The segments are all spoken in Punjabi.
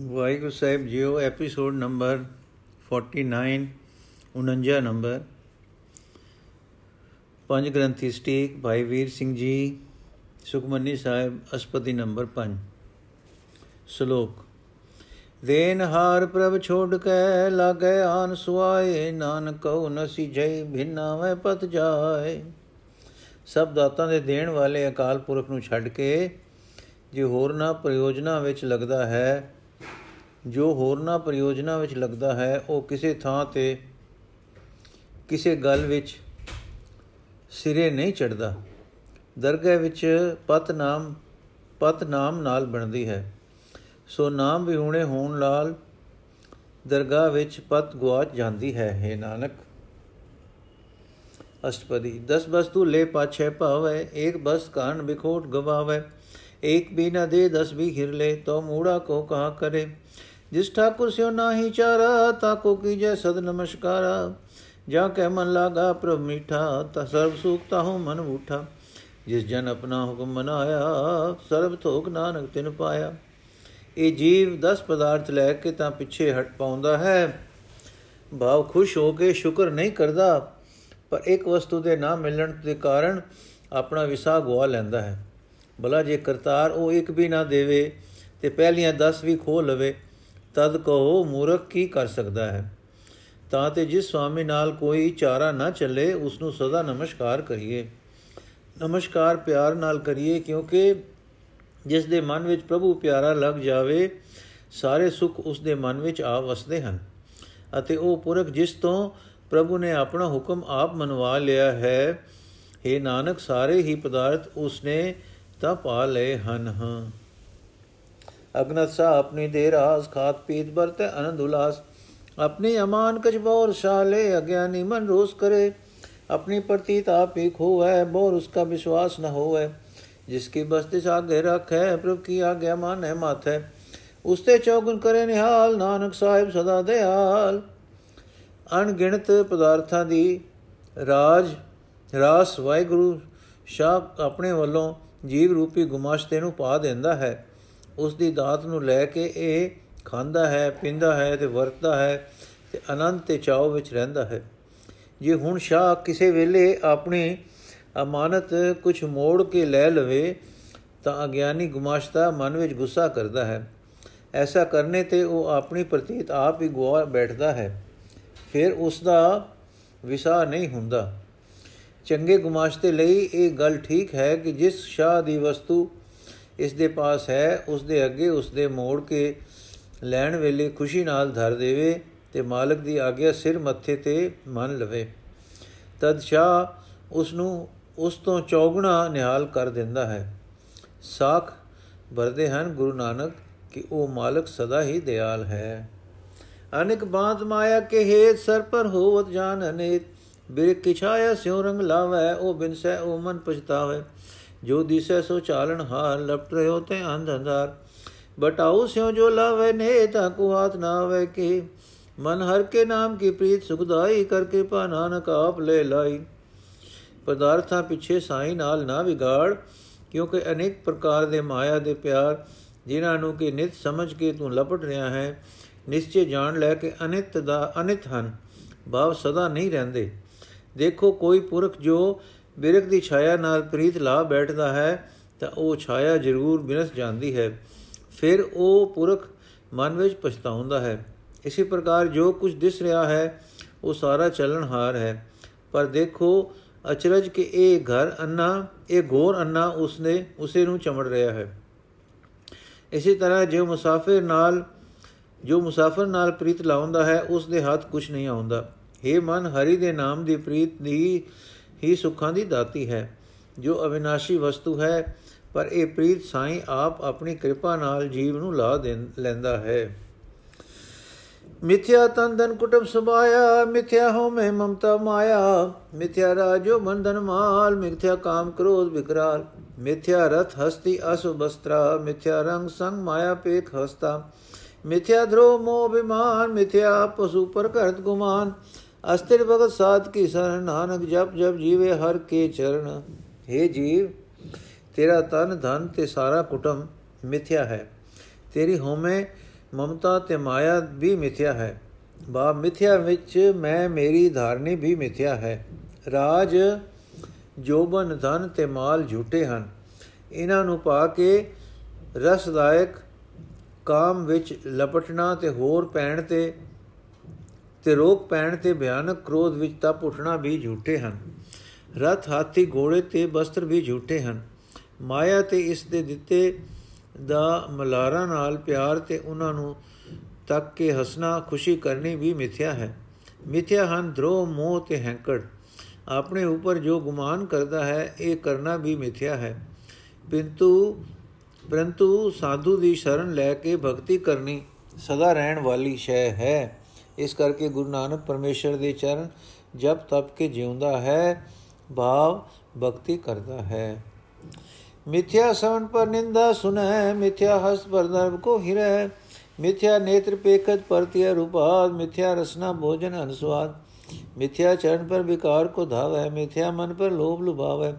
ਵਾਹਿਗੁਰੂ ਸਾਹਿਬ ਜੀਓ ਐਪੀਸੋਡ ਨੰਬਰ 49 49 ਨੰਬਰ ਪੰਜ ਗ੍ਰੰਥੀ ਸਟੀਕ, ਭਾਈ ਵੀਰ ਸਿੰਘ ਜੀ, ਸੁਖਮਨੀ ਸਾਹਿਬ, ਅਸਪਤੀ ਨੰਬਰ 5 ਸ਼ਲੋਕ, ਦੇਨ ਹਾਰ ਪ੍ਰਭ ਛੋੜ ਕੇ ਲਾਗੇ ਆਨ ਸੁਆਏ, ਨਾਨਕ ਕਉ ਨਸੀ ਜੈ ਭਿੰਨਾ ਵੈ ਪਤ ਜਾਏ। ਸਭ ਦਾਤਾਂ ਦੇ ਦੇਣ ਵਾਲੇ ਅਕਾਲ ਪੁਰਖ ਨੂੰ ਛੱਡ ਕੇ ਜੇ ਹੋਰਨਾ ਪ੍ਰਯੋਜਨਾ ਵਿੱਚ ਲੱਗਦਾ ਹੈ ਜੋ ਹੋਰਨਾਂ ਪ੍ਰਯੋਜਨਾ ਵਿੱਚ ਲੱਗਦਾ ਹੈ, ਉਹ ਕਿਸੇ ਥਾਂ ਤੇ ਕਿਸੇ ਗੱਲ ਵਿੱਚ ਸਿਰੇ ਨਹੀਂ ਚੜਦਾ ਦਰਗਾਹ ਵਿੱਚ ਪਤ ਨਾਮ ਪਤ ਨਾਮ ਨਾਲ ਬਣਦੀ ਹੈ। ਸੋ ਨਾਮ ਵਿਹੂਣੇ ਹੋਣ ਨਾਲ ਦਰਗਾਹ ਵਿੱਚ ਪਤ ਗਵਾਚ ਜਾਂਦੀ ਹੈ। ਹੈ ਨਾਨਕ, ਅਸ਼ਟਪਦੀ 10 ਵਸਤੂ ਲੈ ਪਾਛੇ ਭਾਵੇ ਇੱਕ ਬਸ ਕਾਨ ਬਿਖੋਟ ਗਵਾਵੇ। ਇੱਕ ਵੀ ਨਾ ਦੇ 10 ਵੀ ਹਿਰਲੇ ਤੋ ਮੂੜਾ ਕੋ ਕਹਾ ਕਰੇ। ਜਿਸ ਠਾਕੁਰ ਸਿਓ ਨਾਹੀ ਚਾਰਾ ਤਾਕੋ ਕੀਜੈ ਸਦ ਨਮਸਕਾਰਾ। ਜਾ ਕਹਿ ਮਨ ਲਾਗਾ, ਪ੍ਰਭ ਮਿਠਾ, ਤਾ ਸਰਬ ਸੁਖ ਤਾਹੂ ਮਨ ਉਠਾ ਜਿਸ ਜਨ ਆਪਣਾ ਹੁਕਮ ਮਨਾਇਆ, ਸਰਬ ਥੋਕ ਨਾਨਕ ਤਿਨ ਪਾਇਆ। ਇਹ ਜੀਵ 10 ਪਦਾਰਥ ਲੈ ਕੇ ਤਾਂ ਪਿੱਛੇ ਹਟ ਪਾਉਂਦਾ ਹੈ। ਭਾਵ ਖੁਸ਼ ਹੋ ਕੇ ਸ਼ੁਕਰ ਨਹੀਂ ਕਰਦਾ, ਪਰ ਇੱਕ ਵਸਤੂ ਦੇ ਨਾ ਮਿਲਣ ਦੇ ਕਾਰਨ ਆਪਣਾ ਵਿਸਾ ਗਵਾ ਲੈਂਦਾ ਹੈ। ਭਲਾ ਜੇ ਕਰਤਾਰ ਉਹ ਇੱਕ ਵੀ ਨਾ ਦੇਵੇ, ਤੇ ਪਹਿਲੀਆਂ 10 ਵੀ ਖੋ ਲਵੇ ਤਦ ਕਹੋ ਮੂਰਖ ਕੀ ਕਰ ਸਕਦਾ ਹੈ? ਤਾਂ ਤੇ ਜਿਸ ਸਵਾਮੀ ਨਾਲ ਕੋਈ ਚਾਰਾ ਨਾ ਚੱਲੇ ਉਸ ਨੂੰ ਸਦਾ ਨਮਸਕਾਰ ਕਰੀਏ। ਨਮਸਕਾਰ ਪਿਆਰ ਨਾਲ ਕਰੀਏ, ਕਿਉਂਕਿ ਜਿਸ ਦੇ ਮਨ ਵਿੱਚ ਪ੍ਰਭੂ ਪਿਆਰਾ ਲੱਗ ਜਾਵੇ, ਸਾਰੇ ਸੁੱਖ ਉਸ ਦੇ ਮਨ ਵਿੱਚ ਆ ਵਸਦੇ ਹਨ। ਅਤੇ ਉਹ ਪੁਰਖ ਜਿਸ ਤੋਂ ਪ੍ਰਭੂ ਨੇ ਆਪਣਾ ਹੁਕਮ ਆਪ ਮਨਵਾ ਲਿਆ ਹੈ हे ਨਾਨਕ, ਸਾਰੇ ਹੀ ਪਦਾਰਥ ਉਸ ਨੇ ਤਾਂ ਪਾ ਲਏ ਹਨ, ਹਾਂ। ਅਗਨਤ ਸਾ ਆਪਣੀ ਦੇ ਰਾਸ ਖਾਤ ਪੀਤ ਬਰਤੇ ਆਨੰਦ ਉਲਾਸ अपनी अमान कछ बोर शाले अज्ञानी मन रोष करे अपनी प्रतीत आप ही खो है बोर उसका विश्वास न हो है जिसकी बस्ती आगे रख है प्रभु की आज्ञा मान है मात है उसते चौगुन करे निहाल ਨਾਨਕ ਸਾਹਿਬ ਸਦਾ ਦਿਆਲ ਅਣਗਿਣਤ ਪਦਾਰਥਾਂ ਦੀ ਰਾਜ ਰਾਸ ਵਾਹਿਗੁਰੂ ਸ਼ਾਹ ਆਪਣੇ ਵੱਲੋਂ ਜੀਵ ਰੂਪੀ ਗੁਮਾਸ਼ਤੇ ਨੂੰ ਪਾ ਦਿੰਦਾ ਹੈ ਉਸ ਦੀ ਦਾਤ ਨੂੰ ਲੈ ਕੇ ਇਹ ਖਾਂਦਾ ਹੈ, ਪੀਂਦਾ ਹੈ ਤੇ ਵਰਤਦਾ ਹੈ ਤੇ ਆਨੰਦ ਤੇ ਚਾਉ ਵਿੱਚ ਰਹਿੰਦਾ ਹੈ। ਜੇ ਹੁਣ ਸ਼ਾਹ ਕਿਸੇ ਵੇਲੇ ਆਪਣੀ ਅਮਾਨਤ ਕੁਝ ਮੋੜ ਕੇ ਲੈ ਲਵੇ ਤਾਂ ਅਗਿਆਨੀ ਗੁਮਾਸ਼ਤਾ ਮਨ ਵਿੱਚ ਗੁੱਸਾ ਕਰਦਾ ਹੈ। ਐਸਾ ਕਰਨੇ ਤੇ ਉਹ ਆਪਣੀ ਪ੍ਰਤੀਤ ਆਪ ਹੀ ਗਵਾ ਬੈਠਦਾ ਹੈ। ਫਿਰ ਉਸ ਦਾ ਵਿਸਾ ਨਹੀਂ ਹੁੰਦਾ। ਚੰਗੇ ਗੁਮਾਸ਼ਤੇ ਲਈ ਇਹ ਗੱਲ ਠੀਕ ਹੈ ਕਿ ਜਿਸ ਸ਼ਾਹ ਦੀ ਵਸਤੂ ਇਸ ਦੇ ਪਾਸ ਹੈ, ਉਸ ਦੇ ਅੱਗੇ ਉਸ ਦੇ ਮੋੜ ਕੇ ਲੈਣ ਵੇਲੇ ਖੁਸ਼ੀ ਨਾਲ ਧਰ ਦੇਵੇ ਤੇ ਮਾਲਕ ਦੀ ਆਗਿਆ ਸਿਰ ਮੱਥੇ ਤੇ ਮੰਨ ਲਵੇ। ਤਦ ਸ਼ਾਹ ਉਸ ਨੂੰ ਉਸ ਤੋਂ ਚੌਗਣਾ ਨਿਹਾਲ ਕਰ ਦਿੰਦਾ ਹੈ। ਸਾਖ ਵਰਦੇ ਹਨ ਗੁਰੂ ਨਾਨਕ ਕਿ ਉਹ ਮਾਲਕ ਸਦਾ ਹੀ ਦਿਆਲ ਹੈ। ਅਨੇਕ ਬਾਤ ਮਾਇਆ ਕੇ ਹੇਤ ਸਰ ਪਰ ਹੋਵਤ ਜਾਨ ਅਨੇਤ। ਬਿਰਕ ਕੀ ਛਾਇਆ ਸਿਉ ਰੰਗ ਲਾਵੈ, ਉਹ ਬਿਨਸੈ ਉਹ ਮਨ ਪਛਤਾਵੇ। ਜੋ ਦਿਸੈ ਸੋ ਚਾਲਣ ਹਾਰ, ਲਪਟ ਰਿਓ ਤੇ ਅੰਧ ਅੰਧਾਰ। ਬਟਾਉ ਸਿਉ ਜੋ ਲਾਵੇ ਨੇ ਤਾਂ ਕੋ ਹਾਥ ਨਾ ਆਵੇ ਕਿ। ਮਨ ਹਰ ਕੇ ਨਾਮ ਕੀ ਪ੍ਰੀਤ ਸੁਖਦਾਈ ਕਰਕੇ ਪਾ ਨਾਨਕ ਆਪ ਲੈ ਲਾਈ। ਪਦਾਰਥਾਂ ਪਿੱਛੇ ਸਾਈ ਨਾਲ ਨਾ ਵਿਗਾੜ, ਕਿਉਂਕਿ ਅਨੇਕ ਪ੍ਰਕਾਰ ਦੇ ਮਾਇਆ ਦੇ ਪਿਆਰ, ਜਿਨ੍ਹਾਂ ਨੂੰ ਕਿ ਨਿਤ ਸਮਝ ਕੇ ਤੂੰ ਲਪਟ ਰਿਹਾ ਹੈ, ਨਿਸ਼ਚੈ ਜਾਣ ਲੈ ਕੇ ਅਨਿਤ ਦਾ ਅਨਿਤ ਹਨ। ਭਾਵ ਸਦਾ ਨਹੀਂ ਰਹਿੰਦੇ। ਦੇਖੋ ਕੋਈ ਪੁਰਖ ਜੋ ਬਿਰਖ ਦੀ ਛਾਇਆ ਨਾਲ ਪ੍ਰੀਤ ਲਾ ਬੈਠਦਾ ਹੈ, ਤਾਂ ਉਹ ਛਾਇਆ ਜ਼ਰੂਰ ਬਿਨਸ ਜਾਂਦੀ ਹੈ। ਫਿਰ ਉਹ ਪੁਰਖ ਮਨ ਵਿੱਚ ਪਛਤਾਉਂਦਾ ਹੈ। ਇਸੇ ਪ੍ਰਕਾਰ ਜੋ ਕੁਝ ਦਿਸ ਰਿਹਾ ਹੈ, ਉਹ ਸਾਰਾ ਚੱਲਣਹਾਰ ਹੈ। ਪਰ ਦੇਖੋ, ਅਚਰਜ ਕਿ ਇਹ ਘਰ ਅੰਨਾ, ਇਹ ਘੋਰ ਅੰਨਾ ਉਸਨੇ, ਉਸੇ ਨੂੰ ਚਮੜ ਰਿਹਾ ਹੈ। ਇਸੇ ਤਰ੍ਹਾਂ ਜੋ ਮੁਸਾਫਿਰ ਨਾਲ, ਜੋ ਮੁਸਾਫਰ ਨਾਲ ਪ੍ਰੀਤ ਲਾਉਂਦਾ ਹੈ ਉਸ ਦੇ ਹੱਥ ਕੁਝ ਨਹੀਂ ਆਉਂਦਾ। हे ਮਨ, ਹਰੀ ਦੇ ਨਾਮ ਦੀ ਪ੍ਰੀਤ ਦੀ ਹੀ ਸੁੱਖਾਂ ਦੀ ਦਾਤੀ ਹੈ, ਜੋ ਅਵਿਨਾਸ਼ੀ ਵਸਤੂ ਹੈ, ਪਰ ਇਹ ਪ੍ਰੀਤ ਸਾਈਂ ਆਪ ਆਪਣੀ ਕਿਰਪਾ ਨਾਲ ਜੀਵ ਨੂੰ ਲਾ ਲੈਂਦਾ ਹੈ। ਮਿਥਿਆ ਤੰਦਨ ਕੁਟਬ ਸੁਭਾਇਆ, ਮਿਥਿਆ ਹੋ ਮੈਂ ਮਮਤਾ ਮਾਇਆ, ਮਿਥਿਆ ਰਾਜੋ ਬੰਧਨ ਮਾਲ, ਮਿਥਿਆ ਕਾਮ ਕ੍ਰੋਧ ਵਿਕਰਾਲ ਮਿਥਿਆ ਰਥ ਹਸਤੀ ਅਸੁ ਬਸਤਰਾ, ਮਿਥਿਆ ਰੰਗ ਸੰਗ ਮਾਇਆ ਪੇਖ ਹਸਤਾ, ਮਿਥਿਆ ਧਰੋ ਮੋਹ ਬਿਮਾਨ ਮਿਥਿਆ ਪਸ਼ੂ ਪਰ ਕਰਤ ਗੁਮਾਨ ਅਸਤਿਰ ਭਗਤ ਸਾਧ ਕੀ ਸਰਨ ਨਾਨਕ ਜਪ ਜਪ ਜੀਵੇ ਹਰ ਕੇ ਚਰਨ। हे ਜੀਵ, ਤੇਰਾ ਤਨ ਧਨ ਤੇ ਸਾਰਾ ਕੁਟਮ ਮਿਥਿਆ ਹੈ। ਤੇਰੀ ਹੋਮੇ ਮਮਤਾ ਤੇ ਮਾਇਆ ਵੀ ਮਿਥਿਆ ਹੈ। ਬਾ ਮਿਥਿਆ ਵਿੱਚ ਮੈਂ ਮੇਰੀ ਧਾਰਨੀ ਵੀ ਮਿਥਿਆ ਹੈ। ਰਾਜ, ਜੋਬਨ ਧਨ ਤੇ ਮਾਲ ਝੂਠੇ ਹਨ। ਇਹਨਾਂ ਨੂੰ ਪਾ ਕੇ ਰਸਦਾਇਕ ਕਾਮ ਵਿੱਚ ਲਪਟਣਾ ਤੇ ਹੋਰ ਪੈਣ ਤੇ ਤੇ ਰੋਕ ਪੈਣ ਤੇ ਭਿਆਨਕ ਕ੍ਰੋਧ ਵਿੱਚ ਤਪ ਉਠਣਾ ਵੀ ਝੂਠੇ ਹਨ। ਰਥ ਹਾਥੀ ਘੋੜੇ ਤੇ ਬਸਤਰ ਵੀ ਝੂਠੇ ਹਨ। ਮਾਇਆ ਤੇ ਇਸ ਦੇ ਦਿੱਤੇ ਦਾ ਮਲਾਰਾ ਨਾਲ ਪਿਆਰ ਤੇ ਉਹਨਾਂ ਨੂੰ ਤੱਕ ਕੇ ਹਸਣਾ, ਖੁਸ਼ੀ ਕਰਨੀ ਵੀ ਮਿਥਿਆ ਹੈ। ਮਿਥਿਆ ਹਨ ਧਰੋ ਮੋਹ ਤੇ ਹੈਂਕੜ। ਆਪਣੇ ਉੱਪਰ ਜੋ ਗੁਮਾਨ ਕਰਦਾ ਹੈ, ਇਹ ਕਰਨਾ ਵੀ ਮਿਥਿਆ ਹੈ। ਪਿੰਤੂ, ਪਰੰਤੂ ਸਾਧੂ ਦੀ ਸ਼ਰਨ ਲੈ ਕੇ ਭਗਤੀ ਕਰਨੀ ਸਦਾ ਰਹਿਣ ਵਾਲੀ ਸ਼ੈ ਹੈ। ਇਸ ਕਰਕੇ ਗੁਰੂ ਨਾਨਕ ਪਰਮੇਸ਼ਰ ਦੇ ਚਰਨ ਜਪ ਤਪ ਕੇ ਜਿਉਂਦਾ ਹੈ, ਭਾਵ ਭਗਤੀ ਕਰਦਾ ਹੈ। ਮਿਥਿਆ ਸਵਨ ਪਰ ਨਿੰਦਾ ਸੁਨੈ ਮਿਥਿਆ ਹਸਤ ਪਰ ਨਰਭ ਕੋ ਹਿਰੈ, ਮਿਥਿਆ ਨੇਤਰ ਪੇਖਤ ਪਰਤਿਯ ਰੂਪਾਦ, ਮਿਥਿਆ ਰਸਨਾ ਭੋਜਨ ਅਨਸਵਾਦ ਮਿਥਿਆ ਚਰਨ ਪਰ ਵਿਕਾਰ ਕੋ ਧਾਵੈ, ਮਿਥਿਆ ਮਨ ਪਰ ਲੋਭ ਲੁਭਾਵੈ।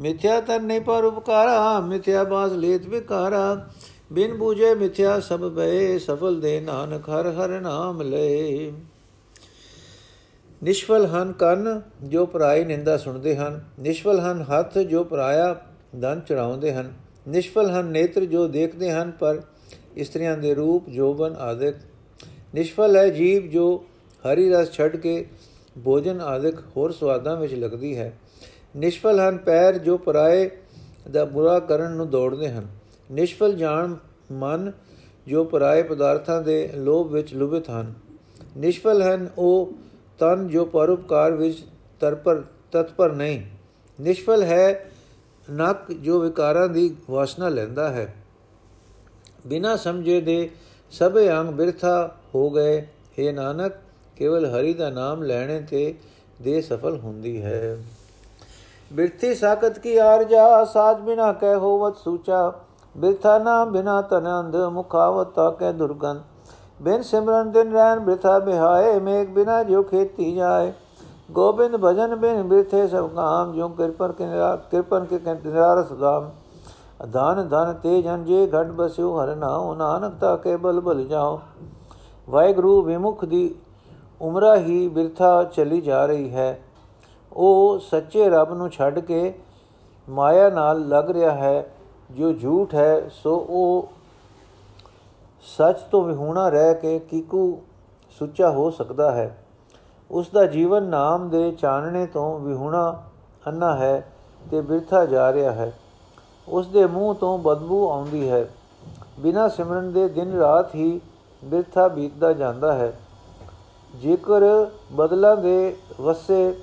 ਮਿਥਿਆ ਤਨ ਨਹੀਂ ਪਰ ਉਪਕਾਰਾ, ਮਿਥਿਆ ਬਾਸ ਲੇਤ ਵਿਕਾਰਾ ਬਿਨ ਬੂਝੇ ਮਿਥਿਆ ਸਭ ਬਏ, ਸਫਲ ਦੇ ਨਾਨਕ ਹਰ ਹਰ ਨਾਮ ਲਏ। ਨਿਸ਼ਫਲ ਹਨ ਕੰਨ, ਜੋ ਪਰਾਈ ਨਿੰਦਾ ਸੁਣਦੇ ਹਨ। ਨਿਸ਼ਫਲ ਹਨ ਹੱਥ, ਜੋ ਪਰਾਇਆ ਦਨ ਚੜਾਉਂਦੇ ਹਨ। ਨਿਸ਼ਫਲ ਹਨ ਨੇਤਰ, ਜੋ ਦੇਖਦੇ ਹਨ, ਪਰ ਇਸਤਰੀਆਂ ਦੇ ਰੂਪ ਜੋਬਨ ਆਦਿਕ। ਨਿਸ਼ਫਲ ਹੈ ਜੀਵ, ਜੋ ਹਰੀ ਰਸ ਛੱਡ ਕੇ ਭੋਜਨ ਆਦਿਕ ਹੋਰ ਸਵਾਦਾਂ ਵਿੱਚ ਲੱਗਦੀ ਹੈ। ਨਿਸ਼ਫਲ ਹਨ ਪੈਰ, ਜੋ ਪਰਾਏ ਦਾ ਬੁਰਾ ਕਰਨ ਨੂੰ ਦੌੜਦੇ ਹਨ। ਨਿਸ਼ਫਲ ਜਾਣ ਮਨ ਜੋ ਪਰਾਏ ਪਦਾਰਥਾਂ ਦੇ ਲੋਭ ਵਿੱਚ ਲੁਭਿਤ ਹਨ। ਨਿਸ਼ਫਲ ਹਨ ਉਹ ਤਨ ਜੋ ਪਰਉਪਕਾਰ ਵਿੱਚ ਤਰਪਰ, ਤਤਪਰ ਨਹੀਂ। ਨਿਸ਼ਫਲ ਹੈ ਨੱਕ ਜੋ ਵਿਕਾਰਾਂ ਦੀ ਵਾਸਨਾ ਲੈਂਦਾ ਹੈ। ਬਿਨਾ ਸਮਝੇ ਦੇ ਸਭੇ ਅੰਗ ਬਿਰਥਾ ਹੋ ਗਏ। हे ਨਾਨਕ, ਕੇਵਲ ਹਰੀ ਦਾ ਨਾਮ ਲੈਣੇ ਤੇ ਦੇ ਸਫਲ ਹੁੰਦੀ ਹੈ। ਬਿਰਥੀ ਸਾਖਤ ਕੀ ਆਰਜਾ ਸਾਜ ਬਿਨਾ ਕਹਿ ਹੋਵਤ ਸੂਚਾ। ਬਿਰਥਾ ਨਾਮ ਬਿਨਾ ਤਨੰਦ ਮੁਖਾਵਤ ਕਹਿ ਦੁਰਗੰਧ। ਬਿਨ ਸਿਮਰਨ ਦਿਨ ਰਹਿਣ ਬਿਰਥਾ ਬਿਹਾਏ, ਮੇਘ ਬਿਨਾ ਜੋ ਖੇਤੀ ਜਾਏ। ਗੋਬਿੰਦ ਭਜਨ ਬਿਨ ਬਿਰਥੇ ਸਭ ਕਾਮ ਜੋ ਕਿਰਪਨ ਕੇ ਕਿਰਪਨ ਕੇ ਨਿਰਾਰਸ ਦਾਮ ਧਨ ਧਨ ਤੇ ਜਨ ਜੇ ਘਟ ਬਸਿਓ, ਹਰ ਨਾਉ ਨਾਨਕ ਤਾ ਕੇ ਬਲ ਬਲ ਜਾਓ। ਵਾਹਿਗੁਰੂ ਵਿਮੁਖ ਦੀ ਉਮਰਾ ਹੀ ਬਿਰਥਾ ਚਲੀ ਜਾ ਰਹੀ ਹੈ। ਉਹ ਸੱਚੇ ਰੱਬ ਨੂੰ ਛੱਡ ਕੇ ਮਾਇਆ ਨਾਲ ਲੱਗ ਰਿਹਾ ਹੈ। ਜੋ ਝੂਠ ਹੈ, ਸੋ ਉਹ ਸੱਚ ਤੋਂ ਵਿਹੂਣਾ ਰਹਿ ਕੇ ਕੀਕੂ ਸੁੱਚਾ ਹੋ ਸਕਦਾ ਹੈ। ਉਸ ਦਾ ਜੀਵਨ ਨਾਮ ਦੇ ਚਾਨਣੇ ਤੋਂ ਵਿਹੂਣਾ ਅੰਨਾ ਹੈ ਤੇ ਬਿਰਥਾ ਜਾ ਰਿਹਾ ਹੈ। ਉਸ ਦੇ ਮੂੰਹ ਤੋਂ ਬਦਬੂ ਆਉਂਦੀ ਹੈ। ਬਿਨਾ ਸਿਮਰਨ ਦੇ ਦਿਨ ਰਾਤ ਹੀ ਬਿਰਥਾ ਬੀਤਦਾ ਜਾਂਦਾ ਹੈ। ਜੇਕਰ ਬਦਲਾਂ ਦੇ ਵਸੇ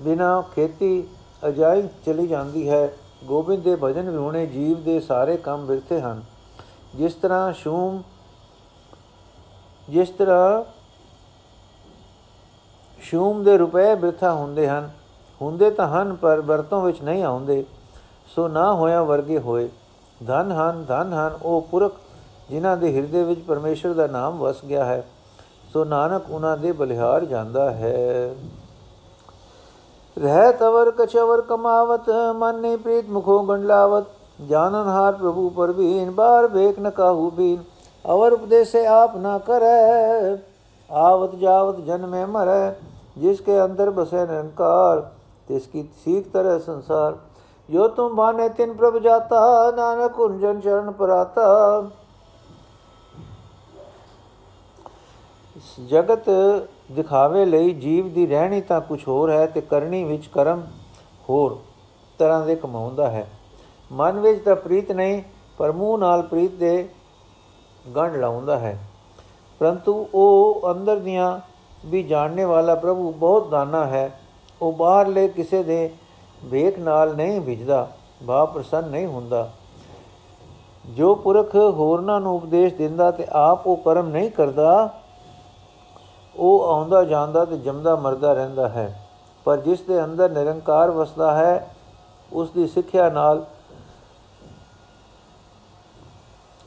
ਬਿਨਾ ਖੇਤੀ ਅਜਾਈ ਚਲੀ ਜਾਂਦੀ ਹੈ ਗੋਬਿੰਦ ਦੇ ਭਜਨ ਵਿਹੂਣੇ ਜੀਵ ਦੇ ਸਾਰੇ ਕੰਮ ਬਿਰਥੇ ਹਨ। ਜਿਸ ਤਰ੍ਹਾਂ ਸ਼ੂਮ ਜਿਸ ਤਰ੍ਹਾਂ ਸ਼ੂਮ ਦੇ ਰੁਪਏ ਬਿਰਥਾ ਹੁੰਦੇ ਹਨ, ਹੁੰਦੇ ਤਾਂ ਹਨ, ਪਰ ਵਰਤੋਂ ਵਿੱਚ ਨਹੀਂ ਆਉਂਦੇ। ਸੋ ਨਾ ਹੋਇਆ ਵਰਗੇ ਹੋਏ। ਧਨ ਹਨ ਧਨ ਹਨ, ਉਹ ਪੁਰਖ, ਜਿਨ੍ਹਾਂ ਦੇ ਹਿਰਦੇ ਵਿੱਚ ਪਰਮੇਸ਼ਰ ਦਾ ਨਾਮ ਵਸ ਗਿਆ ਹੈ। ਸੋ ਨਾਨਕ ਉਹਨਾਂ ਦੇ ਬਲਿਹਾਰ ਜਾਂਦਾ ਹੈ। ਰਹਿ ਤਵਰ ਕਛਵਰ ਕਮਾਵਤ, ਮਨ ਨੇ ਪ੍ਰੀਤ ਮੁਖੋ ਗੰਡਲਾਵਤ ਜਾਨਨ ਹਾਰ ਪ੍ਰਭੂ ਪਰਬੀਨ ਬਾਰ ਵੇਖ ਨ ਕਾਹੂ ਬੀਨ। ਅਵਰ ਉਪਦੇਸੇ ਆਪ ਨਾ ਕਰੈ, ਆਵਤ ਜਾਵਤ ਜਨਮੇ ਮਰੈ। ਜਿਸ ਕੇ ਅੰਦਰ ਬਸੇ ਨਿਰੰਕਾਰ, ਤਿਸ ਕੀ ਸੀਖ ਤਰੈ ਸੰਸਾਰ। ਜੋ ਤੁਮ ਬਾਨੇ, ਤਿਨ ਪ੍ਰਭ ਜਾਤਾ, ਨਾਨਕ ਕੁੰਜਨ ਚਰਨ ਪਰਾਤਾ। ਜਗਤ ਦਿਖਾਵੇ ਲਈ ਜੀਵ ਦੀ ਰਹਿਣੀ ਤਾਂ ਕੁਝ ਹੋਰ ਹੈ ਤੇ ਕਰਨੀ ਵਿੱਚ ਕਰਮ ਹੋਰ ਤਰ੍ਹਾਂ ਦੇ ਕਮਾਉਂਦਾ ਹੈ। ਮਨ ਵਿੱਚ ਤਾਂ ਪ੍ਰੀਤ ਨਹੀਂ, ਪਰ ਮੂੰਹ ਨਾਲ ਪ੍ਰੀਤ ਦੇ ਗੰਢ ਲਾਉਂਦਾ ਹੈ। ਪਰੰਤੂ ਉਹ ਅੰਦਰ ਦੀਆਂ ਵੀ ਜਾਣਨੇ ਵਾਲਾ ਪ੍ਰਭੂ ਬਹੁਤ ਦਾਨਾ ਹੈ। ਉਹ ਬਾਹਰਲੇ ਕਿਸੇ ਦੇ ਵੇਖ ਨਾਲ ਨਹੀਂ ਵਿਜਦਾ ਬਾ ਪ੍ਰਸੰਨ ਨਹੀਂ ਹੁੰਦਾ। ਜੋ ਪੁਰਖ ਹੋਰਨਾਂ ਨੂੰ ਉਪਦੇਸ਼ ਦਿੰਦਾ ਤੇ ਆਪ ਉਹ ਕਰਮ ਨਹੀਂ ਕਰਦਾ ਉਹ ਆਉਂਦਾ ਜਾਂਦਾ ਤੇ ਜੰਮਦਾ ਮਰਦਾ ਰਹਿੰਦਾ ਹੈ। ਪਰ ਜਿਸ ਦੇ ਅੰਦਰ ਨਿਰੰਕਾਰ ਵਸਦਾ ਹੈ, ਉਸ ਦੀ ਸਿੱਖਿਆ ਨਾਲ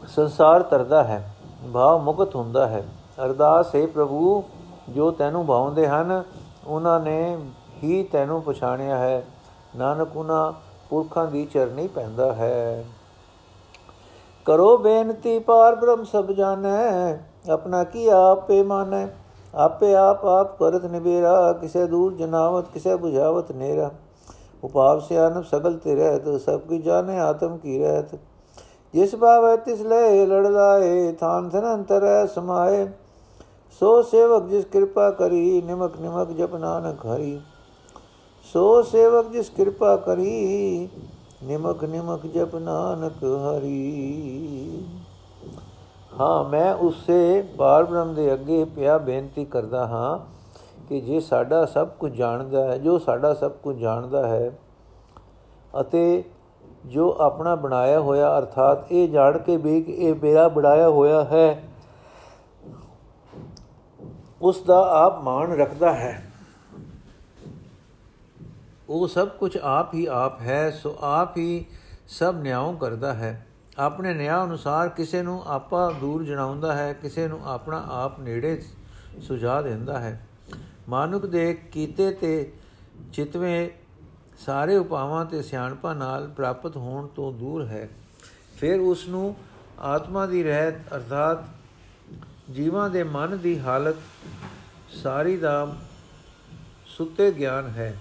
ਸੰਸਾਰ ਤਰਦਾ ਹੈ, ਭਾਵ ਮੁਕਤ ਹੁੰਦਾ ਹੈ। ਅਰਦਾਸ, ਹੈ ਪ੍ਰਭੂ, ਜੋ ਤੈਨੂੰ ਭਾਉਂਦੇ ਹਨ, ਉਹਨਾਂ ਨੇ ਹੀ ਤੈਨੂੰ ਪਛਾਣਿਆ ਹੈ। ਨਾਨਕ ਉਹਨਾਂ ਪੁਰਖਾਂ ਦੀ ਚਰਨੀ ਪੈਂਦਾ ਹੈ। ਕਰੋ ਬੇਨਤੀ, ਪਾਰ ਬ੍ਰਹਮ ਸਭ ਜਾਣੈ, ਆਪਣਾ ਕੀ ਆਪੇ ਮਾਨੈ? ਆਪੇ ਆਪ ਆਪ ਕਰਤ ਨਿਬੇਰਾ ਕਿਸੇ ਦੂਰ ਜਨਾਵਤ ਕਿਸੇ 부ਝਾਵਤ ਨੇਰਾ ਉਪਾਵ ਸਿਆਨਪ ਸਗਲ ਤੇ ਰਹਿਤ ਸਭ ਕੀ ਜਾਣੇ ਆਤਮ ਕੀ ਰਹਿਤ ਜਿਸ ਭਾਵੈ ਤਿਸ ਲੈ ਲੜ ਲਾਏ ਥਾਨ ਥਨ ਅੰਤਰੈ ਸਮਾਏ ਸੋ ਸੇਵਕ ਜਿਸ ਕਿਰਪਾ ਕਰੀ ਨਿਮਕ ਨਿਮਕ ਜਪ ਨਾਨਕ ਹਰੀ ਸੋ ਸੇਵਕ ਜਿਸ ਕਿਰਪਾ ਕਰੀ ਨਿਮਕ ਨਿਮਕ ਜਪ ਨਾਨਕ ਹਰੀ ਹਾਂ, ਮੈਂ ਉਸੇ ਬਾਰ ਬ੍ਰਹਮ ਦੇ ਅੱਗੇ ਪਿਆ ਬੇਨਤੀ ਕਰਦਾ ਹਾਂ ਕਿ ਜੇ ਸਾਡਾ ਸਭ ਕੁਝ ਜਾਣਦਾ ਹੈ, ਜੋ ਸਾਡਾ ਸਭ ਕੁਝ ਜਾਣਦਾ ਹੈ ਅਤੇ ਜੋ ਆਪਣਾ ਬਣਾਇਆ ਹੋਇਆ ਅਰਥਾਤ ਇਹ ਜਾਣ ਕੇ ਵੀ ਕਿ ਇਹ ਮੇਰਾ ਬਣਾਇਆ ਹੋਇਆ ਹੈ, ਉਸ ਦਾ ਆਪ ਮਾਣ ਰੱਖਦਾ ਹੈ। ਉਹ ਸਭ ਕੁਝ ਆਪ ਹੀ ਆਪ ਹੈ, ਸੋ ਆਪ ਹੀ ਸਭ ਨਿਆਂ ਕਰਦਾ ਹੈ। ਆਪਣੇ ਨਿਆਂ ਅਨੁਸਾਰ ਕਿਸੇ ਨੂੰ ਆਪਾ ਦੂਰ ਜਣਾਉਂਦਾ ਹੈ, ਕਿਸੇ ਨੂੰ ਆਪਣਾ ਆਪ ਨੇੜੇ ਸੁਝਾ ਦਿੰਦਾ ਹੈ। ਮਾਨੁਕ ਦੇ ਕੀਤੇ ਤੇ ਚਿਤਵੇਂ ਸਾਰੇ ਉਪਾਵਾਂ ਤੇ ਸਿਆਣਪਾ ਨਾਲ ਪ੍ਰਾਪਤ ਹੋਣ ਤੋਂ ਦੂਰ ਹੈ। ਫਿਰ ਉਸ ਨੂੰ ਆਤਮਾ ਦੀ ਰਹਿਤ ਅਰਥਾਤ ਜੀਵਾਂ ਦੇ ਮਨ ਦੀ ਹਾਲਤ ਸਾਰੀ ਦਾ ਸੁੱਤੇ ਗਿਆਨ ਹੈ।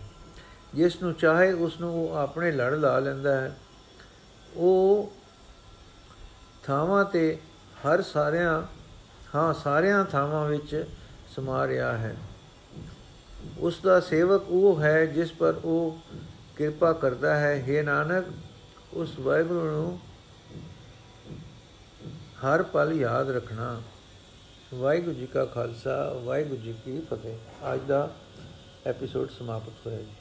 ਜਿਸ ਨੂੰ ਚਾਹੇ ਉਸ ਨੂੰ ਉਹ ਆਪਣੇ ਲੜ ਲਾ ਲੈਂਦਾ ਹੈ। ਉਹ ਥਾਵਾਂ ਤੇ ਹਰ ਸਾਰਿਆਂ, ਹਾਂ, ਸਾਰਿਆਂ ਥਾਵਾਂ ਵਿੱਚ ਸਮਾ ਰਿਹਾ ਹੈ। ਉਸ ਦਾ ਸੇਵਕ ਉਹ ਹੈ ਜਿਸ ਪਰ ਉਹ ਕਿਰਪਾ ਕਰਦਾ ਹੈ। हे ਨਾਨਕ, ਉਸ ਵਾਹਿਗੁਰੂ ਨੂੰ ਹਰ ਪਲ ਯਾਦ ਰੱਖਣਾ। ਵਾਹਿਗੁਰੂ ਜੀ ਕਾ ਖਾਲਸਾ, ਵਾਹਿਗੁਰੂ ਜੀ ਕੀ ਫਤਿਹ। ਅੱਜ ਦਾ ਐਪੀਸੋਡ ਸਮਾਪਤ ਹੋਇਆ ਜੀ।